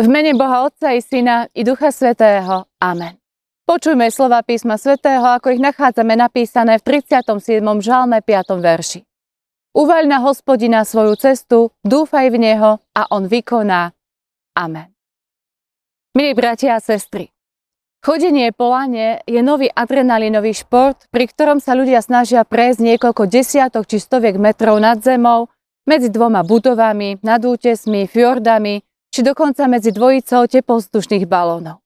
V mene Boha Otca i Syna i Ducha Svetého. Amen. Počujme slova písma Svetého, ako ich nachádzame napísané v 37. žalme 5. verši. Uvaľ na hospodina svoju cestu, dúfaj v neho a on vykoná. Amen. Milí bratia a sestry, chodenie po lane je nový adrenalinový šport, pri ktorom sa ľudia snažia prejsť niekoľko desiatok či stoviek metrov nad zemou, medzi dvoma budovami, nad útesmi, fjordami, či dokonca medzi dvojicou tepovzdušných balónov.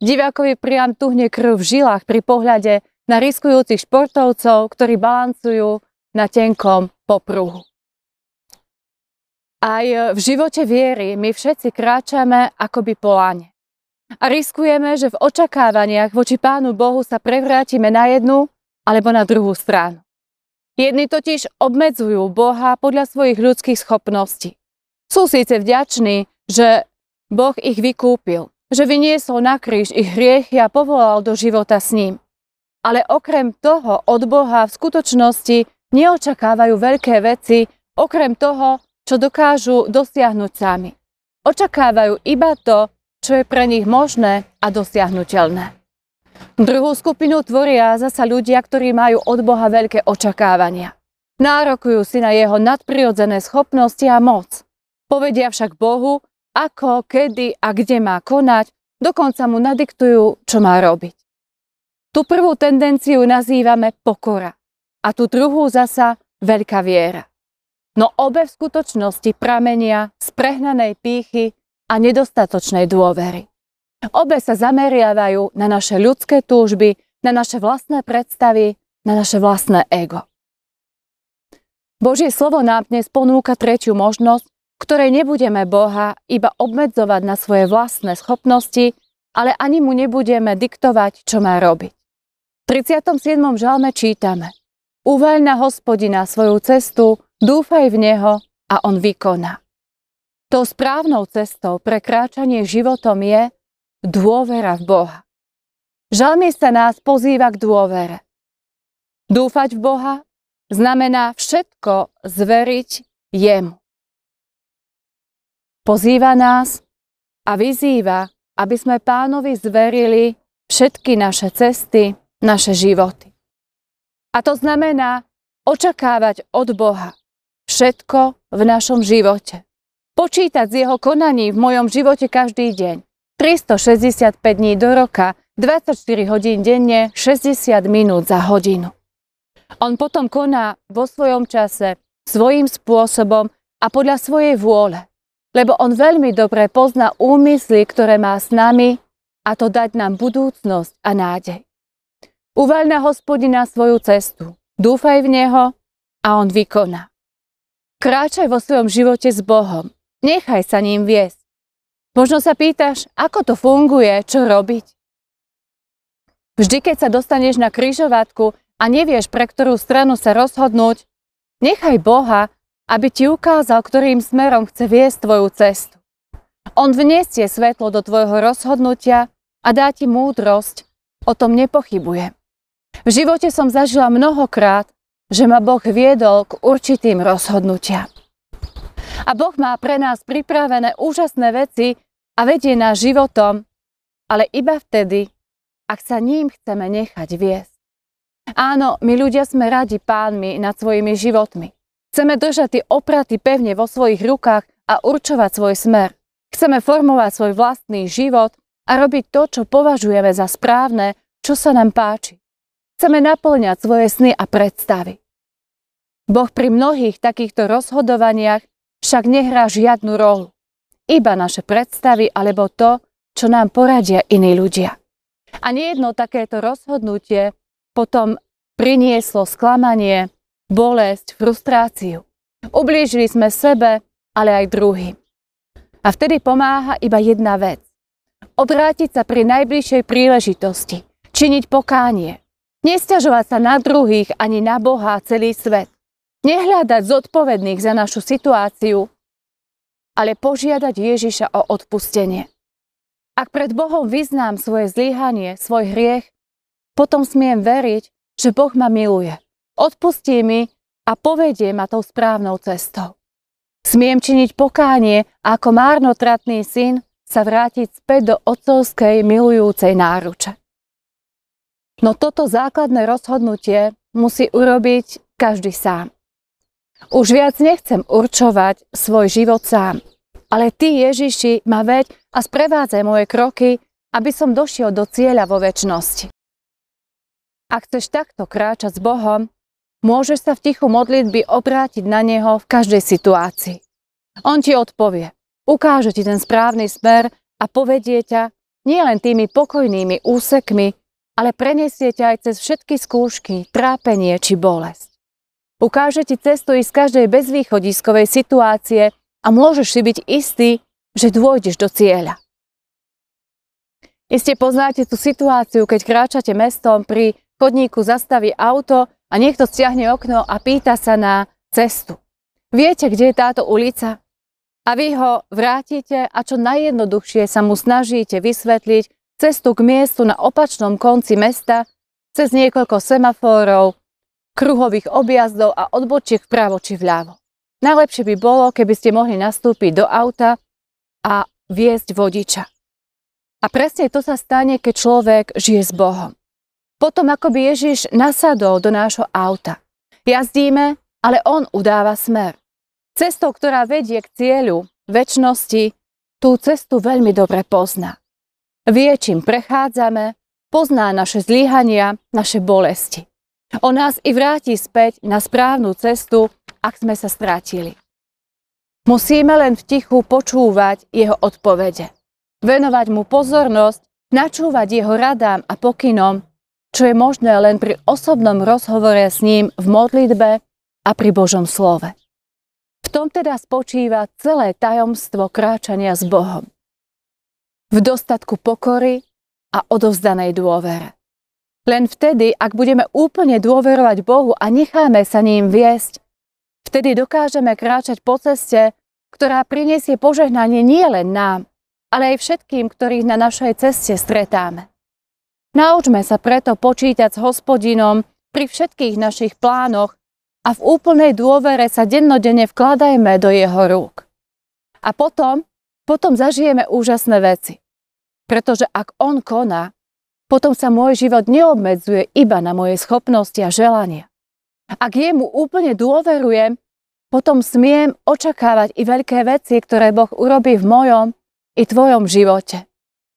Divákovi priam tuhne krv v žilách pri pohľade na riskujúcich športovcov, ktorí balancujú na tenkom popruhu. Aj v živote viery my všetci kráčame akoby po láne. A riskujeme, že v očakávaniach voči Pánu Bohu sa prevrátime na jednu alebo na druhú stranu. Jedni totiž obmedzujú Boha podľa svojich ľudských schopností. Sú síce vďační, že Boh ich vykúpil, že vyniesol na kríž ich hriechy a povolal do života s ním. Ale okrem toho od Boha v skutočnosti neočakávajú veľké veci, okrem toho, čo dokážu dosiahnuť sami. Očakávajú iba to, čo je pre nich možné a dosiahnutelné. Druhú skupinu tvoria zasa ľudia, ktorí majú od Boha veľké očakávania. Nárokujú si na jeho nadprirodzené schopnosti a moc. Povedia však Bohu, ako, kedy a kde má konať, dokonca mu nadiktujú, čo má robiť. Tú prvú tendenciu nazývame pokora a tú druhú zasa veľká viera. No obe v skutočnosti pramenia z prehnanej pýchy a nedostatočnej dôvery. Obe sa zameriavajú na naše ľudské túžby, na naše vlastné predstavy, na naše vlastné ego. Božie slovo nám dnes ponúka tretiu možnosť, ktorej nebudeme Boha iba obmedzovať na svoje vlastné schopnosti, ale ani mu nebudeme diktovať, čo má robiť. V 37. žalme čítame Uvaľ na hospodina svoju cestu, dúfaj v neho a on vykoná. Tou správnou cestou pre kráčanie životom je dôvera v Boha. Žalmista nás pozýva k dôvere. Dúfať v Boha znamená všetko zveriť jemu pozýva nás a vyzýva, aby sme pánovi zverili všetky naše cesty, naše životy. A to znamená očakávať od Boha všetko v našom živote. Počítať s jeho konaním v mojom živote každý deň. 365 dní do roka, 24 hodín denne, 60 minút za hodinu. On potom koná vo svojom čase, svojím spôsobom a podľa svojej vôle lebo on veľmi dobre pozná úmysly, ktoré má s nami a to dať nám budúcnosť a nádej. Uvaľ na hospodina svoju cestu, dúfaj v neho a on vykoná. Kráčaj vo svojom živote s Bohom, nechaj sa ním viesť. Možno sa pýtaš, ako to funguje, čo robiť. Vždy, keď sa dostaneš na kryžovatku a nevieš, pre ktorú stranu sa rozhodnúť, nechaj Boha, aby ti ukázal, ktorým smerom chce viesť tvoju cestu. On vniesie svetlo do tvojho rozhodnutia a dá ti múdrosť, o tom nepochybujem. V živote som zažila mnohokrát, že ma Boh viedol k určitým rozhodnutiam. A Boh má pre nás pripravené úžasné veci a vedie nás životom, ale iba vtedy, ak sa ním chceme nechať viesť. Áno, my ľudia sme radi pánmi nad svojimi životmi. Chceme držať tie opraty pevne vo svojich rukách a určovať svoj smer. Chceme formovať svoj vlastný život a robiť to, čo považujeme za správne, čo sa nám páči. Chceme naplňať svoje sny a predstavy. Boh pri mnohých takýchto rozhodovaniach však nehrá žiadnu rolu. Iba naše predstavy alebo to, čo nám poradia iní ľudia. A nejedno takéto rozhodnutie potom prinieslo sklamanie, bolesť, frustráciu. Ublížili sme sebe, ale aj druhým. A vtedy pomáha iba jedna vec. Obrátiť sa pri najbližšej príležitosti. Činiť pokánie. Nesťažovať sa na druhých ani na Boha celý svet. Nehľadať zodpovedných za našu situáciu, ale požiadať Ježiša o odpustenie. Ak pred Bohom vyznám svoje zlyhanie, svoj hriech, potom smiem veriť, že Boh ma miluje odpustí mi a povedie ma tou správnou cestou. Smiem činiť pokánie ako márnotratný syn, sa vrátiť späť do otcovskej milujúcej náruče. No toto základné rozhodnutie musí urobiť každý sám. Už viac nechcem určovať svoj život sám, ale Ty, Ježiši, ma veď a sprevádzaj moje kroky, aby som došiel do cieľa vo väčšnosti. Ak chceš takto kráčať s Bohom, môžeš sa v tichu modlitby obrátiť na Neho v každej situácii. On ti odpovie, ukáže ti ten správny smer a povedie ťa nielen tými pokojnými úsekmi, ale preniesie ťa aj cez všetky skúšky, trápenie či bolesť. Ukáže ti cestu z každej bezvýchodiskovej situácie a môžeš si byť istý, že dôjdeš do cieľa. Iste poznáte tú situáciu, keď kráčate mestom pri chodníku zastaví auto a niekto stiahne okno a pýta sa na cestu. Viete, kde je táto ulica? A vy ho vrátite a čo najjednoduchšie sa mu snažíte vysvetliť cestu k miestu na opačnom konci mesta cez niekoľko semafórov, kruhových objazdov a odbočiek vpravo či vľavo. Najlepšie by bolo, keby ste mohli nastúpiť do auta a viesť vodiča. A presne to sa stane, keď človek žije s Bohom. Potom ako by Ježiš nasadol do nášho auta. Jazdíme, ale on udáva smer. Cestou, ktorá vedie k cieľu, väčšnosti, tú cestu veľmi dobre pozná. Vie, čím prechádzame, pozná naše zlíhania, naše bolesti. On nás i vráti späť na správnu cestu, ak sme sa strátili. Musíme len v tichu počúvať jeho odpovede. Venovať mu pozornosť, načúvať jeho radám a pokynom čo je možné len pri osobnom rozhovore s ním v modlitbe a pri Božom slove. V tom teda spočíva celé tajomstvo kráčania s Bohom. V dostatku pokory a odovzdanej dôvere. Len vtedy, ak budeme úplne dôverovať Bohu a necháme sa ním viesť, vtedy dokážeme kráčať po ceste, ktorá prinesie požehnanie nie len nám, ale aj všetkým, ktorých na našej ceste stretáme. Naučme sa preto počítať s hospodinom pri všetkých našich plánoch a v úplnej dôvere sa dennodenne vkladajme do jeho rúk. A potom, potom zažijeme úžasné veci. Pretože ak on koná, potom sa môj život neobmedzuje iba na moje schopnosti a želania. Ak jemu úplne dôverujem, potom smiem očakávať i veľké veci, ktoré Boh urobí v mojom i tvojom živote.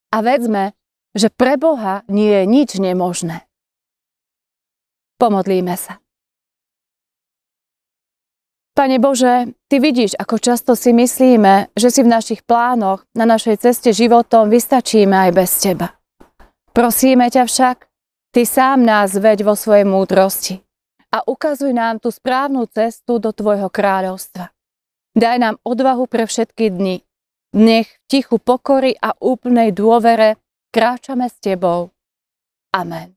A vedzme, že pre Boha nie je nič nemožné. Pomodlíme sa. Pane Bože, Ty vidíš, ako často si myslíme, že si v našich plánoch, na našej ceste životom vystačíme aj bez Teba. Prosíme ťa však, Ty sám nás veď vo svojej múdrosti a ukazuj nám tú správnu cestu do Tvojho kráľovstva. Daj nám odvahu pre všetky dni. Nech v tichu pokory a úplnej dôvere kráčame s Tebou. Amen.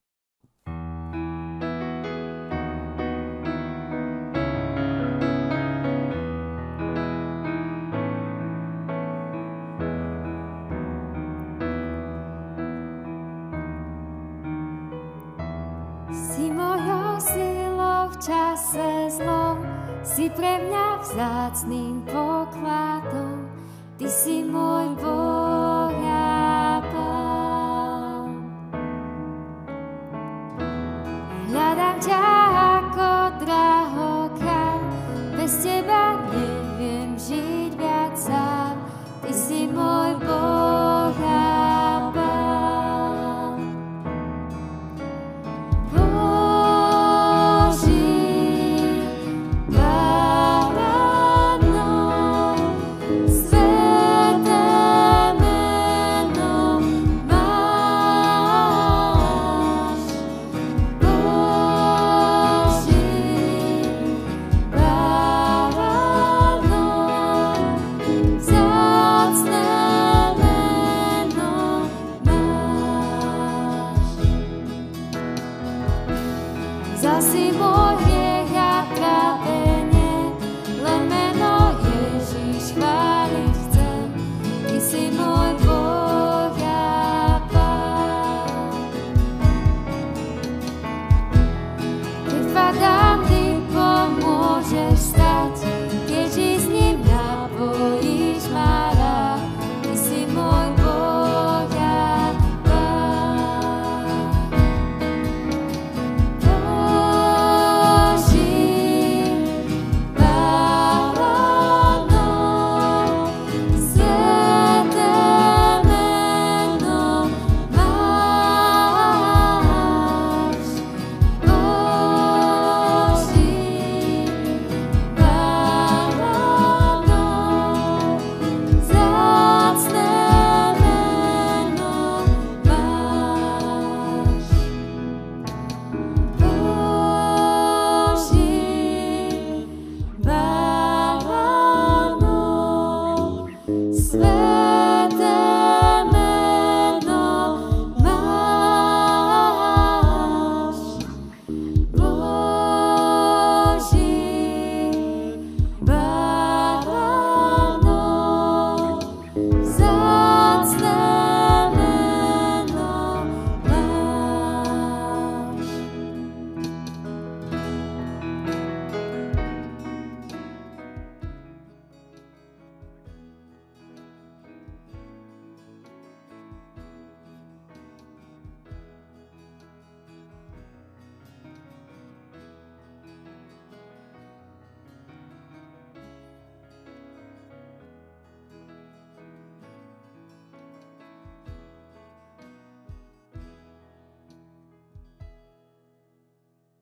Si mojou silou v čase zlom, si pre mňa vzácným pokladom, Ty si môj Boh.